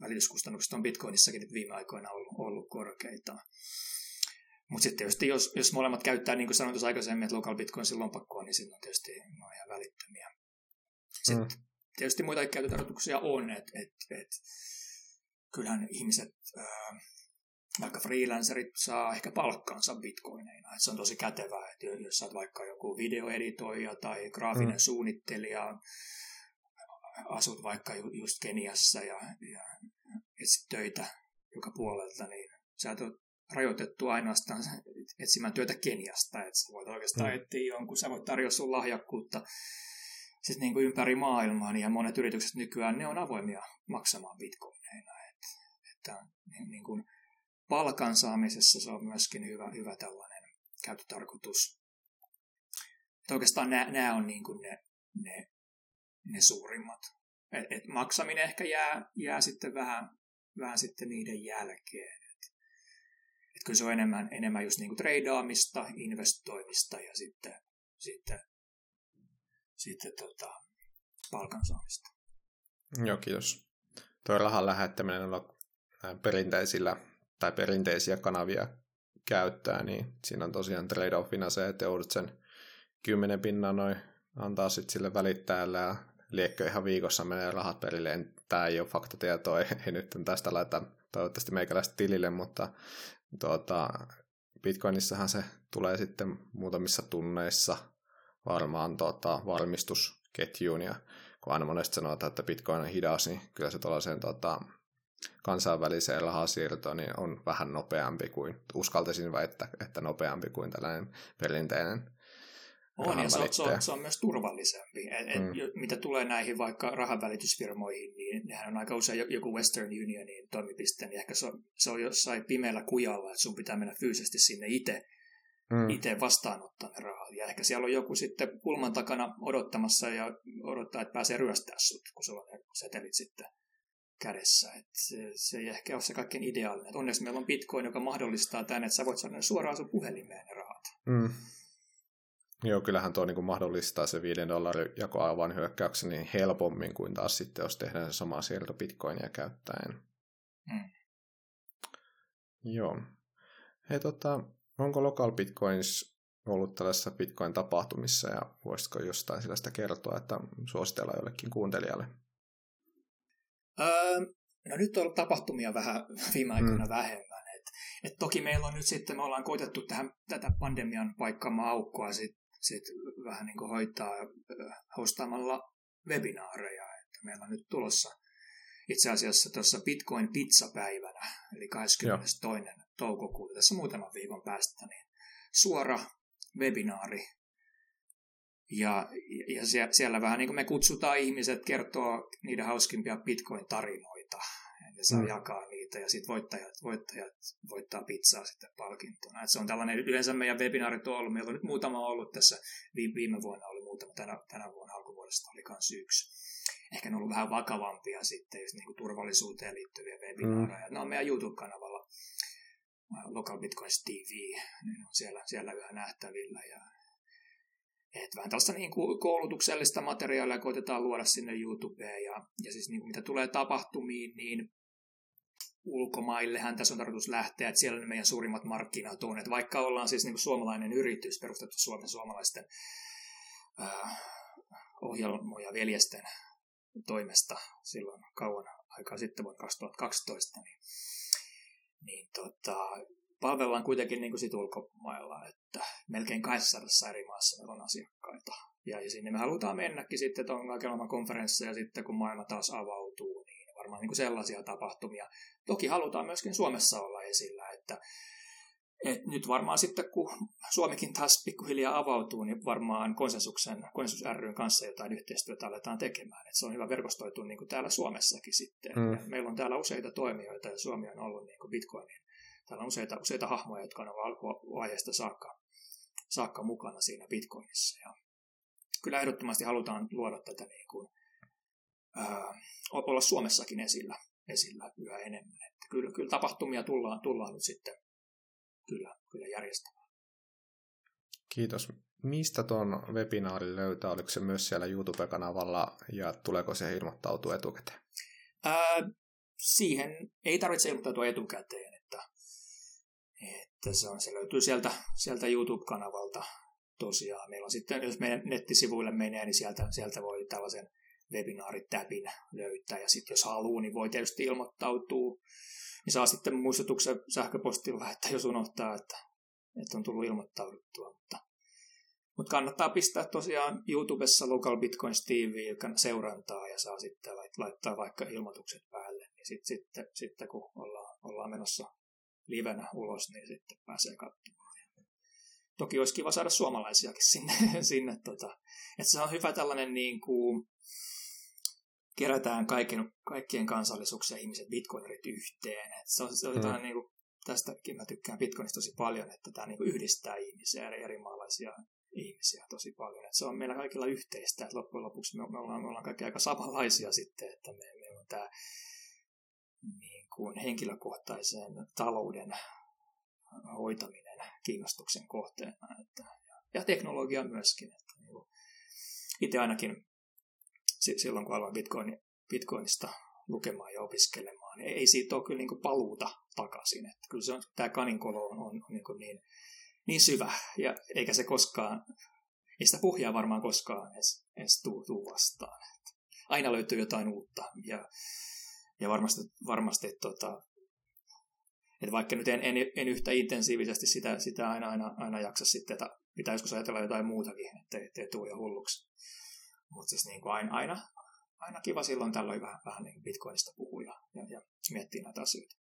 Speaker 1: välityskustannukset on Bitcoinissakin viime aikoina ollut, ollut korkeita. Mutta sitten tietysti jos, jos molemmat käyttää, niin kuin sanoin tuossa aikaisemmin, että local bitcoin lompakkoa, niin silloin tietysti ne on ihan välittömiä. Sitten mm. tietysti muita käyttötarkoituksia on, että et, et, kyllähän ihmiset, ää, vaikka freelancerit saa ehkä palkkaansa bitcoineina. Et se on tosi kätevää, että jos sä vaikka joku videoeditoija tai graafinen mm. suunnittelija, asut vaikka just Keniassa ja, ja etsit töitä joka puolelta, niin sä et ole rajoitettu ainoastaan etsimään työtä Keniasta, että sä voit oikeastaan mm. etsiä jonkun, sä voit tarjota sun lahjakkuutta siis niin kuin ympäri maailmaa, niin ja monet yritykset nykyään ne on avoimia maksamaan bitcoineina, että, että niin, niin kuin palkan saamisessa se on myöskin hyvä, hyvä tällainen käyttötarkoitus. Että oikeastaan nämä, nämä on niin kuin ne, ne, ne suurimmat. Et, et maksaminen ehkä jää, jää sitten vähän, vähän sitten niiden jälkeen. Että kyllä se on enemmän, enemmän just niinku treidaamista, investoimista ja sitten, sitten, sitten tota, palkan saamista.
Speaker 2: Joo, kiitos. Tuo rahan lähettäminen on perinteisillä tai perinteisiä kanavia käyttää, niin siinä on tosiaan trade-offina se, että joudut sen kymmenen pinnan noin antaa sitten sille välittäjälle ja liekkö ihan viikossa menee rahat perille. Tämä ei ole faktatietoa, ei nyt tästä laita toivottavasti meikäläistä tilille, mutta tuota, Bitcoinissahan se tulee sitten muutamissa tunneissa varmaan tuota, varmistusketjuun, ja kun aina monesti sanotaan, että Bitcoin on hidas, niin kyllä se tuollaiseen tuota, kansainväliseen rahasiirtoon niin on vähän nopeampi kuin, uskaltaisin väittää, että nopeampi kuin tällainen perinteinen
Speaker 1: on, ja se on, se, on, se on myös turvallisempi. Et, et, mm. Mitä tulee näihin vaikka rahanvälitysfirmoihin, niin nehän on aika usein joku Western Unionin toimipiste, niin ehkä se on, se on jossain pimeällä kujalla, että sun pitää mennä fyysisesti sinne itse mm. itse vastaanottaa ne rahat. Ja ehkä siellä on joku sitten pulman takana odottamassa ja odottaa, että pääsee ryöstää sut, kun sulla on ne setelit sitten kädessä. Et se, se ei ehkä ole se kaikkein ideaalinen. Et onneksi meillä on Bitcoin, joka mahdollistaa tämän, että sä voit saada suoraan sun puhelimeen ne rahat.
Speaker 2: Mm. Joo, kyllähän tuo niin mahdollistaa se 5 dollarin jakoavan hyökkäyksen niin helpommin kuin taas sitten, jos tehdään se sama siirto bitcoinia käyttäen. Mm. Joo. Hei, tota, onko Local Bitcoins ollut tällaisessa Bitcoin-tapahtumissa ja voisitko jostain sellaista kertoa, että suositellaan jollekin kuuntelijalle?
Speaker 1: Öö, no nyt on tapahtumia vähän <laughs> viime aikoina mm. vähemmän. Et, et toki meillä on nyt sitten, me ollaan koitettu tähän, tätä pandemian paikkaamaa aukkoa sit sit vähän niin kuin hoitaa hostaamalla webinaareja. Että meillä on nyt tulossa itse asiassa tuossa Bitcoin pizza-päivänä, eli 22. Joo. toukokuuta, tässä muutaman viikon päästä, niin suora webinaari. Ja, ja siellä vähän niin kuin me kutsutaan ihmiset kertoa niiden hauskimpia Bitcoin-tarinoita ja saa mm. jakaa niitä ja sitten voittajat, voittajat voittaa pizzaa sitten palkintona. Et se on tällainen, yleensä meidän webinaarit on ollut, meillä on nyt muutama ollut tässä, viime vuonna oli muutama, tänä, tänä vuonna alkuvuodesta oli myös yksi. Ehkä ne on ollut vähän vakavampia sitten, just niin kuin turvallisuuteen liittyviä webinaareja. Mm. Ne on meidän YouTube-kanavalla, Local Bitcoins TV, ne on siellä, siellä yhä nähtävillä ja et vähän tällaista niin kuin koulutuksellista materiaalia koitetaan luoda sinne YouTubeen ja, ja siis niin kuin mitä tulee tapahtumiin, niin ulkomaillehän tässä on tarkoitus lähteä, että siellä ne meidän suurimmat markkinat on. Että vaikka ollaan siis niin kuin suomalainen yritys perustettu Suomen suomalaisten äh, ohjelmoja veljesten toimesta silloin kauan aikaa sitten vuonna 2012, niin, niin tota, palvellaan kuitenkin niin kuin sit ulkomailla, että melkein 200 eri maassa meillä on asiakkaita. Ja, ja sinne me halutaan mennäkin sitten, että on kaikenlainen konferensseja sitten, kun maailma taas avautuu, niin varmaan niin kuin sellaisia tapahtumia. Toki halutaan myöskin Suomessa olla esillä, että et nyt varmaan sitten, kun Suomikin taas pikkuhiljaa avautuu, niin varmaan konsensuksen, konsensus ryn kanssa jotain yhteistyötä aletaan tekemään. Et se on hyvä verkostoitua niin kuin täällä Suomessakin sitten. Mm. Meillä on täällä useita toimijoita ja Suomi on ollut niin kuin Bitcoinin. Täällä on useita, useita hahmoja, jotka on alkuvaiheesta saakka, saakka mukana siinä Bitcoinissa. Ja kyllä ehdottomasti halutaan luoda tätä niin kuin, ää, olla Suomessakin esillä, esillä yhä enemmän. Että kyllä, kyllä tapahtumia tullaan, tullaan nyt sitten kyllä, kyllä järjestämään.
Speaker 2: Kiitos. Mistä tuon webinaarin löytää? Oliko se myös siellä YouTube-kanavalla ja tuleeko se ilmoittautua etukäteen?
Speaker 1: Ää, siihen ei tarvitse ilmoittautua etukäteen, että, se, on, se löytyy sieltä, sieltä YouTube-kanavalta tosiaan. Meillä on sitten, jos meidän nettisivuille menee, niin sieltä, sieltä voi tällaisen webinaaritäpin löytää. Ja sitten jos haluaa, niin voi tietysti ilmoittautua niin saa sitten muistutuksen sähköpostilla, että jos unohtaa, että, että on tullut ilmoittauduttua. Mutta, mutta kannattaa pistää tosiaan YouTubessa Local Bitcoins TV, joka seurantaa ja saa sitten laittaa vaikka ilmoitukset päälle. Niin sitten, sitten, sitten kun ollaan, ollaan menossa livenä ulos, niin sitten pääsee katsomaan. Toki olisi kiva saada suomalaisiakin sinne. <laughs> sinne tota. että se on hyvä tällainen niin kuin, kerätään kaiken, kaikkien kansallisuuksien ihmiset bitcoinerit yhteen. Et se on, se on mm. jotain, niin kuin, tästäkin mä tykkään bitcoinista tosi paljon, että tämä niin kuin yhdistää ihmisiä, eri, eri maalaisia ihmisiä tosi paljon. Et se on meillä kaikilla yhteistä, että loppujen lopuksi me, me, ollaan, me ollaan kaikki aika samanlaisia sitten, että me, me on tämä niin kuin henkilökohtaisen talouden hoitaminen kiinnostuksen kohteena. Että, ja, teknologia myöskin. Että, niin kuin, itse ainakin silloin, kun aloin Bitcoin, Bitcoinista lukemaan ja opiskelemaan, niin ei siitä ole kyllä niin kuin paluuta takaisin. Että kyllä se on, tämä kaninkolo on, on, niin, kuin niin, niin syvä, ja eikä se koskaan, ei sitä pohjaa varmaan koskaan edes, edes tuu, tuu vastaan. Että aina löytyy jotain uutta, ja, ja varmasti, varmasti tota, että vaikka nyt en, en, en yhtä intensiivisesti sitä, sitä aina, aina, aina jaksa sitten, että pitää joskus ajatella jotain muutakin, ettei, ettei tule jo hulluksi. Mutta siis niin kuin aina, aina, aina kiva silloin tällöin vähän, vähän niin Bitcoinista puhua ja, ja, ja miettiä näitä asioita.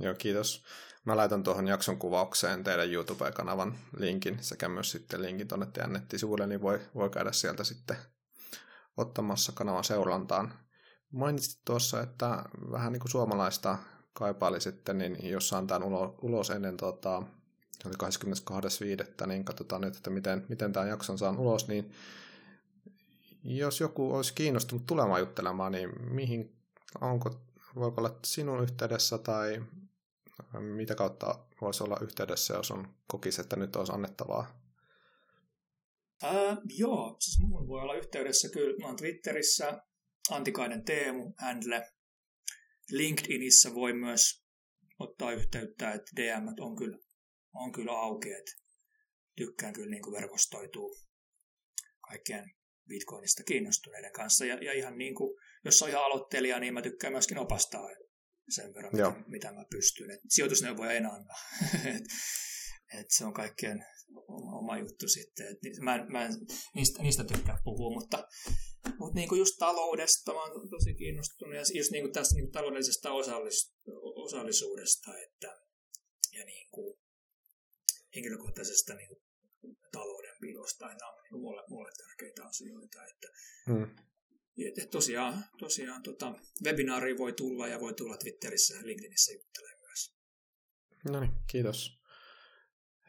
Speaker 2: Joo, kiitos. Mä laitan tuohon jakson kuvaukseen teidän YouTube-kanavan linkin sekä myös sitten linkin tuonne teidän nettisivuille, niin voi, voi käydä sieltä sitten ottamassa kanavan seurantaan. Mainitsit tuossa, että vähän niin kuin suomalaista kaipaili sitten, niin jos tämän ulos, ennen tota, oli 22.5. niin katsotaan nyt, että miten, miten tämän jakson saan ulos, niin jos joku olisi kiinnostunut tulemaan juttelemaan, niin mihin, onko, voiko olla sinun yhteydessä tai mitä kautta voisi olla yhteydessä, jos on kokisi, että nyt olisi annettavaa?
Speaker 1: Ää, joo, siis muun voi olla yhteydessä kyllä. Mä olen Twitterissä Antikainen Teemu, handle. LinkedInissä voi myös ottaa yhteyttä, että DM on kyllä, on kyllä auki, että tykkään kyllä niin kuin verkostoituu kaikkien Bitcoinista kiinnostuneiden kanssa. Ja, ja ihan niin kuin, jos on ihan aloittelija, niin mä tykkään myöskin opastaa sen verran, mitä, mitä mä pystyn. Et sijoitusneuvoja en anna. <laughs> et, et se on kaikkien oma juttu sitten. Et mä, mä en niistä, niistä tykkää puhua, mutta, mutta niin kuin just taloudesta mä oon tosi kiinnostunut. Ja just niin kuin tästä niin kuin taloudellisesta osallis, osallisuudesta että, ja niin kuin henkilökohtaisesta niin kuin taloudenpidosta. Nämä on niin mulle, mulle tärkeitä asioita. Että, hmm. et, tosiaan, tosiaan tota, webinaari voi tulla ja voi tulla Twitterissä ja LinkedInissä juttelemaan myös.
Speaker 2: No niin, kiitos.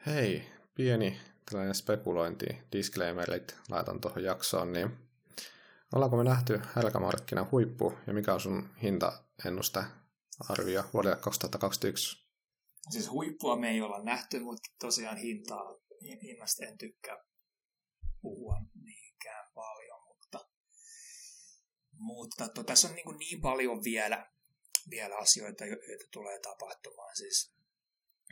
Speaker 2: Hei, pieni tällainen spekulointi, disclaimerit laitan tuohon jaksoon, niin ollaanko me nähty helkamarkkina huippu ja mikä on sun hintaennuste arvio vuodelle 2021?
Speaker 1: Siis huippua me ei olla nähty, mutta tosiaan hintaa hinnasta en tykkää puhua niinkään paljon, mutta, mutta to, tässä on niin, niin paljon vielä, vielä asioita, joita tulee tapahtumaan. Siis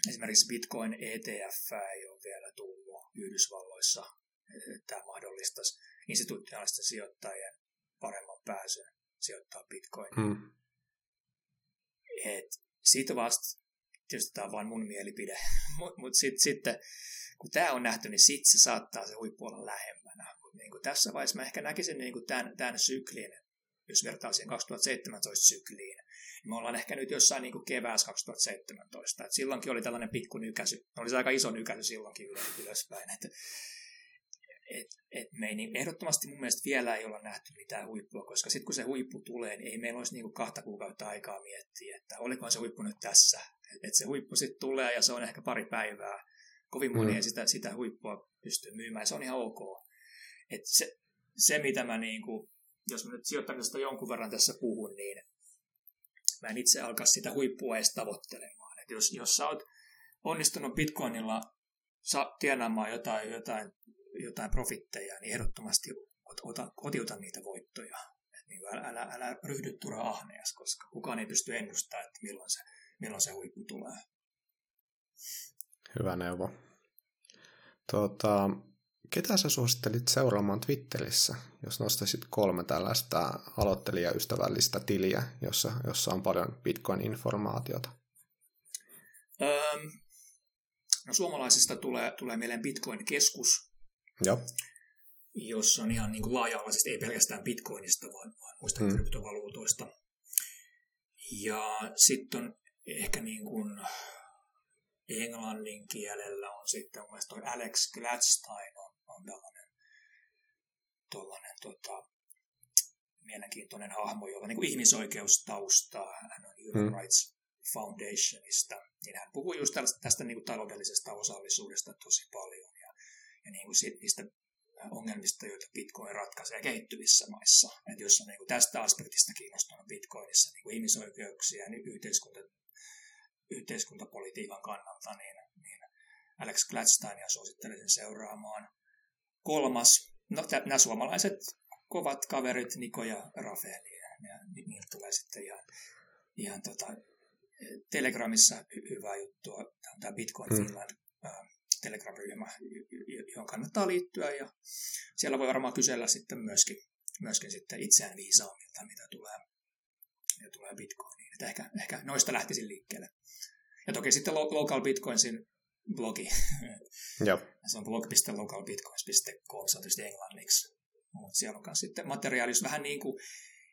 Speaker 1: esimerkiksi Bitcoin ETF ei ole vielä tullut Yhdysvalloissa. Tämä mahdollistaisi institutionaalisten sijoittajien paremman pääsyn sijoittaa Bitcoin. Hmm. Et siitä vasta, tietysti tämä on vain mun mielipide, mutta <laughs> mut sitten sit, kun tämä on nähty, niin sitten se saattaa se huippu olla lähemmänä. Mut niin tässä vaiheessa mä ehkä näkisin niin tämän, tämän syklin, jos vertaa siihen 2017 sykliin, niin me ollaan ehkä nyt jossain niin kuin keväässä 2017. Et silloinkin oli tällainen pikku nykäsy. Oli se aika iso nykäsy silloinkin ylöspäin. Et, et, et me ei, niin, ehdottomasti mun mielestä vielä ei olla nähty mitään huippua, koska sitten kun se huippu tulee, niin ei meillä olisi niin kuin kahta kuukautta aikaa miettiä, että olikohan se huippu nyt tässä. Että et se huippu sitten tulee ja se on ehkä pari päivää. Kovin moni mm. ei sitä, sitä huippua pysty myymään se on ihan ok. Et se, se, mitä mä niin kuin, jos mä nyt sijoittamisesta jonkun verran tässä puhun, niin mä en itse alkaa sitä huippua edes tavoittelemaan. Et jos, jos sä oot onnistunut Bitcoinilla sa, tienaamaan jotain, jotain, jotain profitteja, niin ehdottomasti ota, kotiuta niitä voittoja. Et niin älä, älä, älä ryhdy turha ahneas, koska kukaan ei pysty ennustamaan, että milloin se, milloin se huippu tulee.
Speaker 2: Hyvä neuvo. Tuota, Ketä sä suosittelit seuraamaan Twitterissä, jos nostaisit kolme tällaista aloittelijaystävällistä tiliä, jossa, jossa on paljon Bitcoin-informaatiota?
Speaker 1: Öm, no, suomalaisista tulee, tulee mieleen Bitcoin-keskus,
Speaker 2: Joo.
Speaker 1: jossa on ihan niin kuin laaja-alaisesti, ei pelkästään Bitcoinista, vaan, vaan muista hmm. kryptovaluutoista. Ja sitten on ehkä niin kuin englannin kielellä on sitten mun mielestä Alex Gladstein on on tällainen, tollainen, tota, mielenkiintoinen hahmo, jolla niin kuin ihmisoikeustaustaa. Hän on Human hmm. Rights Foundationista. Niin hän puhuu just tästä, tästä niin kuin taloudellisesta osallisuudesta tosi paljon ja, niin kuin siitä, niistä ongelmista, joita Bitcoin ratkaisee kehittyvissä maissa. Et jos on niin kuin tästä aspektista kiinnostunut Bitcoinissa niin kuin ihmisoikeuksia ja yhteiskunta, yhteiskuntapolitiikan kannalta, niin, niin Alex Gladsteinia suosittelisin seuraamaan. Kolmas, no nämä suomalaiset kovat kaverit, Niko ja Rafaeli, ja niiltä tulee sitten ihan, ihan tota, Telegramissa hy- hyvää juttua. Tämä on tämä Bitcoin hmm. Finland Telegram-ryhmä, johon kannattaa liittyä, ja siellä voi varmaan kysellä sitten myöskin, myöskin sitten itseään viisaamilta, mitä tulee, mitä tulee Bitcoiniin. Että ehkä, ehkä noista lähtisin liikkeelle. Ja toki sitten Local Bitcoinsin blogi. <laughs>
Speaker 2: Joo.
Speaker 1: Se on blog.localbitcoins.com, se on tietysti englanniksi. Mutta siellä on sitten materiaali, jos vähän niin kuin,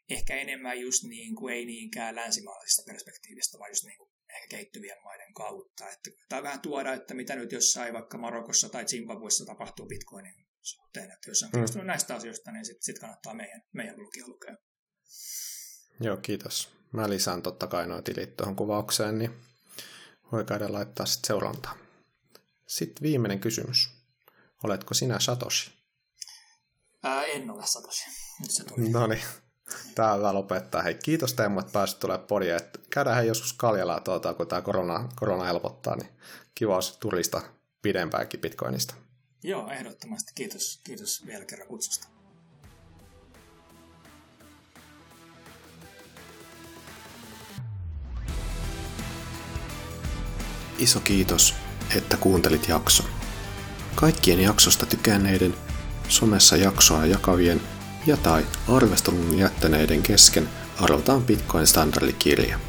Speaker 1: ehkä enemmän just niin kuin, ei niinkään länsimaalaisesta perspektiivistä, vaan just niin kuin ehkä kehittyvien maiden kautta. Että, tai vähän tuoda, että mitä nyt jossain vaikka Marokossa tai Zimbabwessa tapahtuu Bitcoinin suhteen. Että jos on kiinnostunut mm. näistä asioista, niin sitten sit kannattaa meidän, meidän blogia lukea.
Speaker 2: Joo, kiitos. Mä lisään totta kai nuo tilit tuohon kuvaukseen, niin voi käydä laittaa sitten seurantaa. Sitten viimeinen kysymys. Oletko sinä Satoshi?
Speaker 1: Ää, en ole Satoshi.
Speaker 2: No niin. Täällä lopettaa. Hei, kiitos Teemu, että pääsit tulemaan podia. Käydään hei joskus Kaljalla, tuota, kun tämä korona, korona helpottaa, niin kiva olisi turista pidempäänkin Bitcoinista.
Speaker 1: Joo, ehdottomasti. Kiitos, kiitos vielä kerran kutsusta.
Speaker 2: Iso kiitos että kuuntelit jakson. Kaikkien jaksosta tykänneiden, somessa jaksoa jakavien ja tai arvostelun jättäneiden kesken arvotaan Bitcoin standardikirja.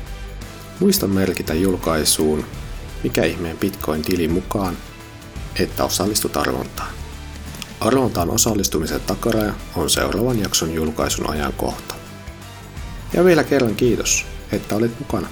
Speaker 2: Muista merkitä julkaisuun mikä ihmeen Bitcoin-tili mukaan, että osallistut arvontaan. Arvontaan osallistumisen takaraja on seuraavan jakson julkaisun ajankohta. Ja vielä kerran kiitos, että olit mukana.